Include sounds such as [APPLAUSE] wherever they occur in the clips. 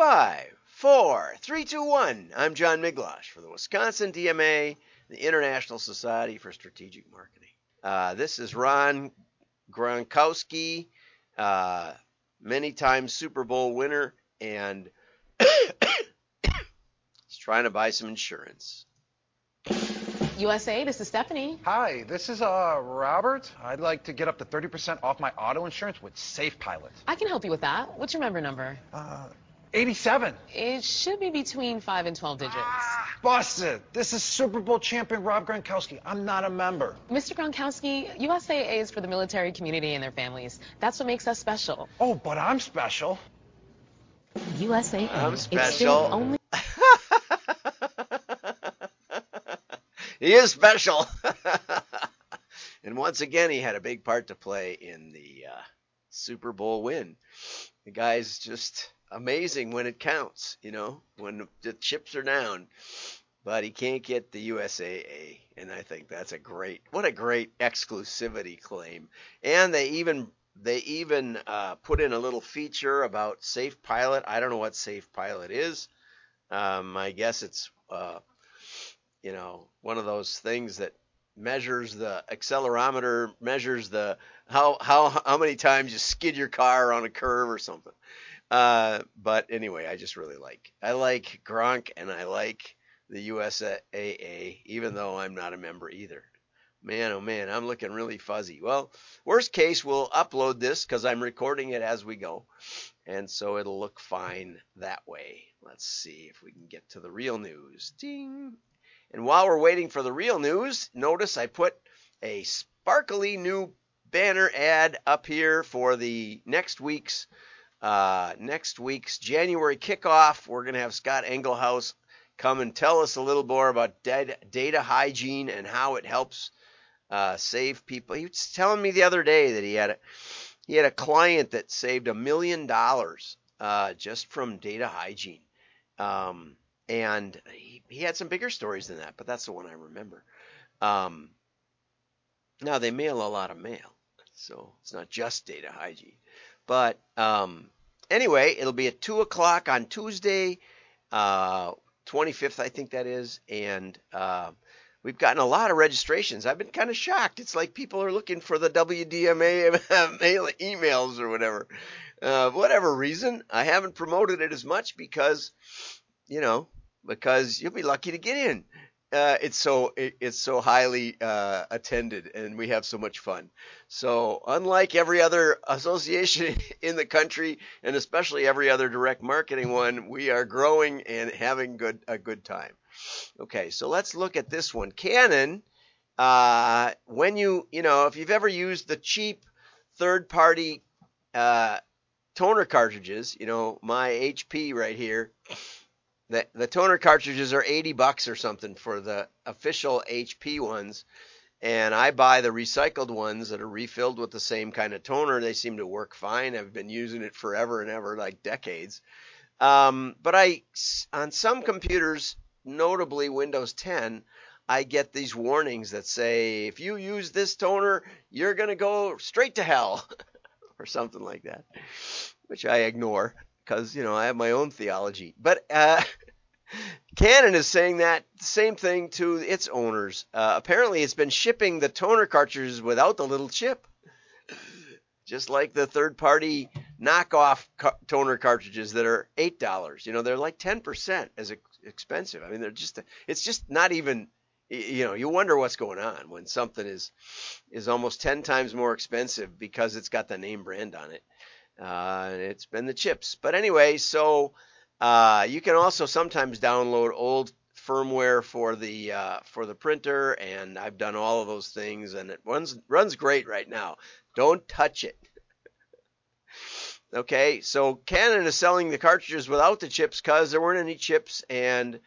five, four, three, two, one. I'm John Miglosh for the Wisconsin DMA, the International Society for Strategic Marketing. Uh, this is Rob Gronkowski, uh, many times Super Bowl winner, and [COUGHS] he's trying to buy some insurance. USA, this is Stephanie. Hi, this is uh, Robert. I'd like to get up to 30% off my auto insurance with Safe Pilot. I can help you with that. What's your member number? Uh, 87. It should be between 5 and 12 digits. Ah, busted. This is Super Bowl champion Rob Gronkowski. I'm not a member. Mr. Gronkowski, USAA is for the military community and their families. That's what makes us special. Oh, but I'm special. USAA. I'm It's special. still only [LAUGHS] he is special. [LAUGHS] and once again, he had a big part to play in the uh, Super Bowl win. The guy's just amazing when it counts, you know, when the chips are down. But he can't get the USAA, and I think that's a great, what a great exclusivity claim. And they even they even uh, put in a little feature about Safe Pilot. I don't know what Safe Pilot is. Um, I guess it's uh, you know one of those things that measures the accelerometer, measures the how how how many times you skid your car on a curve or something. Uh, but anyway, I just really like I like Gronk and I like the USAA, even though I'm not a member either. Man, oh man, I'm looking really fuzzy. Well, worst case, we'll upload this because I'm recording it as we go. And so it'll look fine that way. Let's see if we can get to the real news. Ding. And while we're waiting for the real news, notice I put a sparkly new banner ad up here for the next week's uh, next week's January kickoff. We're going to have Scott Engelhaus come and tell us a little more about data, hygiene and how it helps uh, save people. He was telling me the other day that he had a he had a client that saved a million dollars uh, just from data hygiene, um, and he, he had some bigger stories than that, but that's the one I remember. Um, now they mail a lot of mail, so it's not just data hygiene, but um, anyway, it'll be at two o'clock on Tuesday. Uh, 25th, I think that is, and uh, we've gotten a lot of registrations. I've been kind of shocked. It's like people are looking for the WDMA [LAUGHS] mail emails or whatever. Uh, whatever reason, I haven't promoted it as much because, you know, because you'll be lucky to get in. Uh, it's so it, it's so highly uh, attended, and we have so much fun. So, unlike every other association [LAUGHS] in the country, and especially every other direct marketing one, we are growing and having good a good time. Okay, so let's look at this one. Canon, uh, when you you know if you've ever used the cheap third-party uh, toner cartridges, you know my HP right here. The, the toner cartridges are 80 bucks or something for the official HP ones. And I buy the recycled ones that are refilled with the same kind of toner. They seem to work fine. I've been using it forever and ever, like decades. Um, but I, on some computers, notably Windows 10, I get these warnings that say, if you use this toner, you're going to go straight to hell, [LAUGHS] or something like that, which I ignore because you know I have my own theology. But uh, [LAUGHS] Canon is saying that same thing to its owners. Uh, apparently, it's been shipping the toner cartridges without the little chip, just like the third-party knockoff ca- toner cartridges that are eight dollars. You know, they're like ten percent as ex- expensive. I mean, they're just it's just not even. You know, you wonder what's going on when something is is almost ten times more expensive because it's got the name brand on it. Uh, it's been the chips. But anyway, so uh, you can also sometimes download old firmware for the uh, for the printer, and I've done all of those things, and it runs runs great right now. Don't touch it. [LAUGHS] okay, so Canon is selling the cartridges without the chips because there weren't any chips, and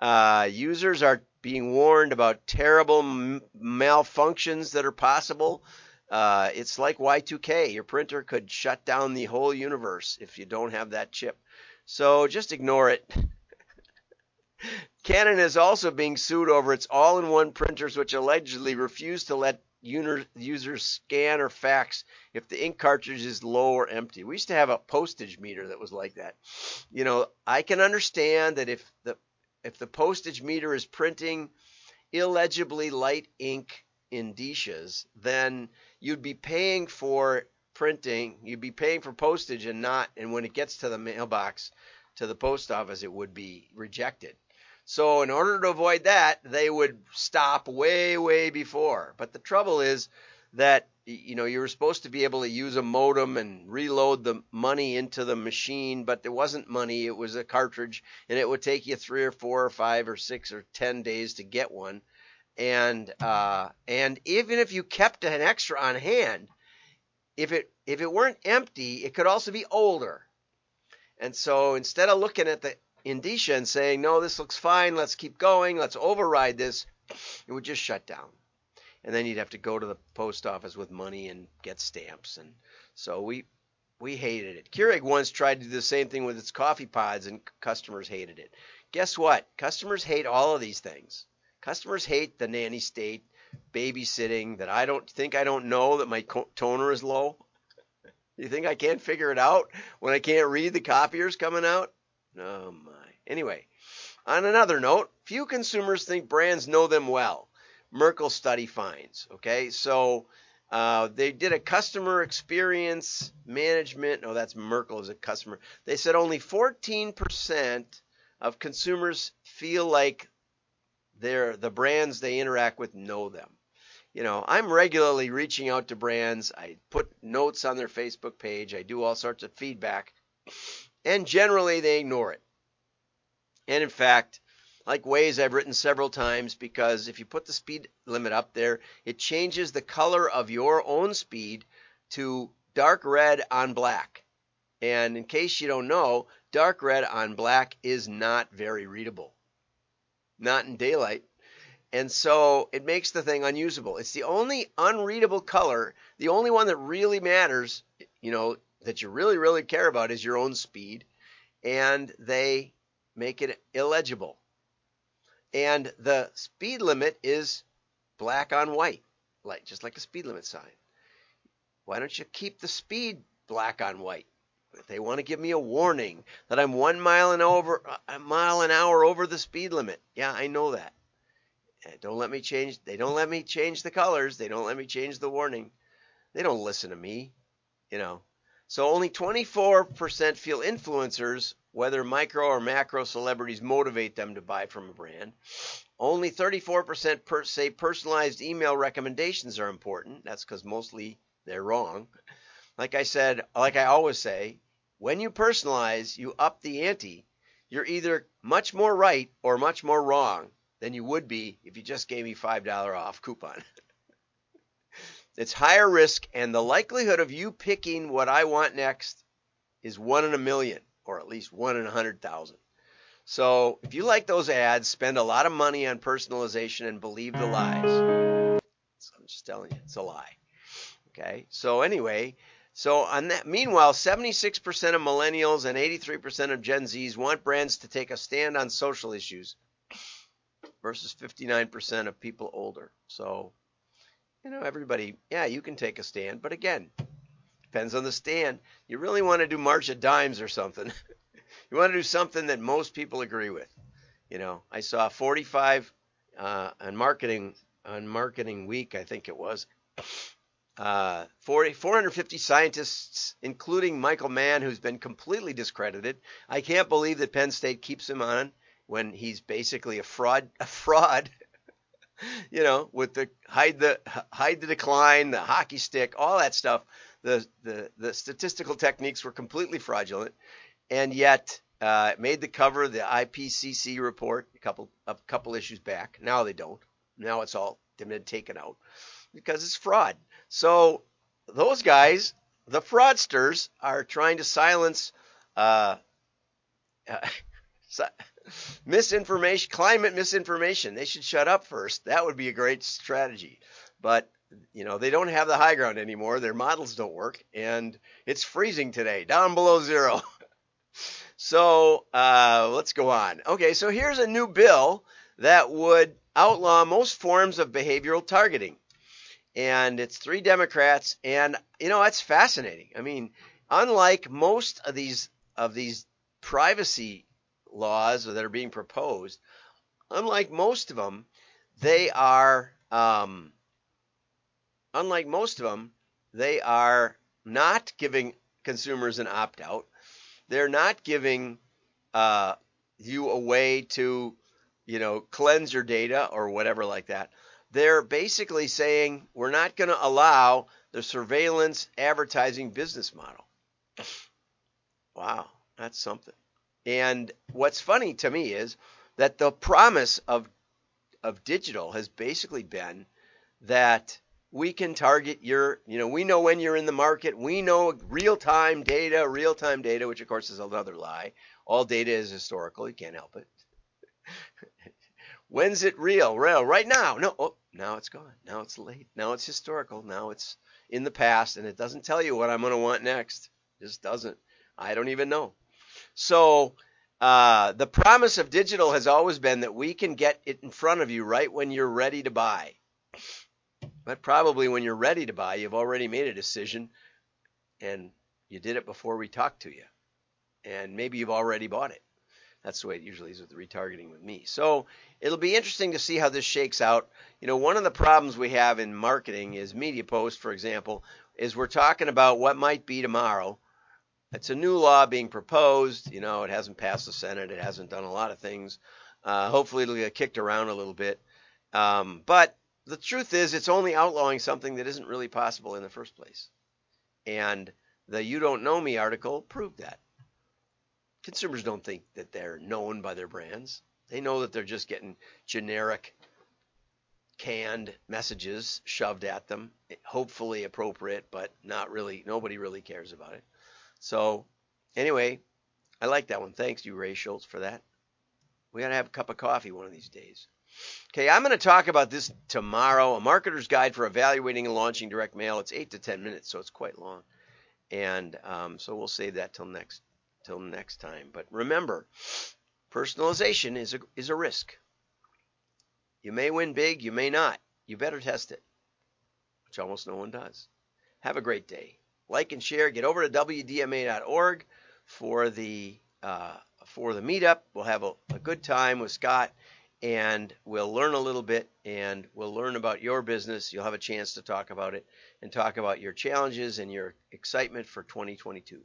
uh, users are being warned about terrible m- malfunctions that are possible. Uh, it's like Y2K. Your printer could shut down the whole universe if you don't have that chip. So just ignore it. [LAUGHS] Canon is also being sued over its all in one printers, which allegedly refuse to let users scan or fax if the ink cartridge is low or empty. We used to have a postage meter that was like that. You know, I can understand that if the if the postage meter is printing illegibly light ink indicias, then you'd be paying for printing, you'd be paying for postage and not and when it gets to the mailbox to the post office it would be rejected. So in order to avoid that, they would stop way, way before. But the trouble is that you know you were supposed to be able to use a modem and reload the money into the machine, but there wasn't money. It was a cartridge, and it would take you three or four or five or six or ten days to get one. And uh, and even if you kept an extra on hand, if it if it weren't empty, it could also be older. And so instead of looking at the indicia and saying, no, this looks fine, let's keep going, let's override this, it would just shut down. And then you'd have to go to the post office with money and get stamps. And so we we hated it. Keurig once tried to do the same thing with its coffee pods, and customers hated it. Guess what? Customers hate all of these things. Customers hate the nanny state, babysitting, that I don't think I don't know that my toner is low. You think I can't figure it out when I can't read the copiers coming out? Oh my. Anyway, on another note, few consumers think brands know them well. Merkle study finds. Okay, so uh, they did a customer experience management. Oh, that's Merkle as a customer. They said only 14% of consumers feel like they're the brands they interact with know them. You know, I'm regularly reaching out to brands. I put notes on their Facebook page. I do all sorts of feedback and generally they ignore it. And in fact, like Waze, I've written several times because if you put the speed limit up there, it changes the color of your own speed to dark red on black. And in case you don't know, dark red on black is not very readable, not in daylight. And so it makes the thing unusable. It's the only unreadable color, the only one that really matters, you know, that you really, really care about is your own speed, and they make it illegible. And the speed limit is black on white, like just like a speed limit sign. Why don't you keep the speed black on white? If they want to give me a warning that I'm one mile an over a mile an hour over the speed limit, yeah, I know that. Eh, don't let me change. They don't let me change the colors. They don't let me change the warning. They don't listen to me, you know. So only 24% feel influencers, whether micro or macro celebrities, motivate them to buy from a brand. Only 34% per say personalized email recommendations are important. That's because mostly they're wrong. Like I said, like I always say, when you personalize, you up the ante. You're either much more right or much more wrong than you would be if you just gave me $5 off coupon. [LAUGHS] It's higher risk, and the likelihood of you picking what I want next is one in a million, or at least one in a hundred thousand. So if you like those ads, spend a lot of money on personalization and believe the lies. I'm just telling you, it's a lie. Okay. So anyway, so on that, meanwhile, 76% of millennials and 83% of Gen Zs want brands to take a stand on social issues versus 59% of people older. So you know, everybody, yeah, you can take a stand, but again, depends on the stand. You really want to do March of Dimes or something. [LAUGHS] you want to do something that most people agree with. You know, I saw 45 uh, on marketing on marketing week, I think it was. Uh, 40, 450 scientists, including Michael Mann, who's been completely discredited. I can't believe that Penn State keeps him on when he's basically a fraud. A fraud. [LAUGHS] you know, with the hide the hide the decline, the hockey stick, all that stuff. The the the statistical techniques were completely fraudulent, and yet uh, it made the cover of the IPCC report a couple a couple issues back. Now they don't. Now it's all been taken out because it's fraud. So those guys, the fraudsters, are trying to silence. Uh, [LAUGHS] misinformation, climate misinformation. They should shut up first. That would be a great strategy. But you know, they don't have the high ground anymore. Their models don't work, and it's freezing today, down below zero. [LAUGHS] so uh, let's go on. Okay, so here's a new bill that would outlaw most forms of behavioral targeting. And it's three Democrats, and you know that's fascinating. I mean, unlike most of these of these privacy laws that are being proposed, unlike most of them, they are um, unlike most of them, they are not giving consumers an opt out. They're not giving uh, you a way to, you know, cleanse your data or whatever like that. They're basically saying we're not going to allow the surveillance advertising business model. Wow, that's something. And what's funny to me is that the promise of of digital has basically been that we can target your, you know, we know when you're in the market. We know real time data, real time data, which of course is another lie. All data is historical. You can't help it. [LAUGHS] When's it real? Real right now. No, oh, now it's gone. Now it's late. Now it's historical. Now it's in the past, and it doesn't tell you what I'm going to want next. It just doesn't. I don't even know. So uh, the promise of digital has always been that we can get it in front of you right when you're ready to buy. But probably when you're ready to buy, you've already made a decision and you did it before we talked to you. And maybe you've already bought it. That's the way it usually is with retargeting with me. So it'll be interesting to see how this shakes out. You know, one of the problems we have in marketing is MediaPost, for example, is we're talking about what might be tomorrow. It's a new law being proposed. You know, it hasn't passed the Senate. It hasn't done a lot of things. Uh, hopefully, it'll get kicked around a little bit. Um, but the truth is, it's only outlawing something that isn't really possible in the first place. And the You Don't Know Me article proved that. Consumers don't think that they're known by their brands. They know that they're just getting generic canned messages shoved at them, hopefully appropriate, but not really, nobody really cares about it. So, anyway, I like that one. Thanks you, Ray Schultz, for that. We got to have a cup of coffee one of these days. Okay, I'm going to talk about this tomorrow. A marketer's guide for evaluating and launching direct mail. It's eight to ten minutes, so it's quite long, and um, so we'll save that till next till next time. But remember, personalization is a is a risk. You may win big, you may not. You better test it, which almost no one does. Have a great day. Like and share. Get over to wdma.org for the uh, for the meetup. We'll have a, a good time with Scott and we'll learn a little bit and we'll learn about your business. You'll have a chance to talk about it and talk about your challenges and your excitement for 2022.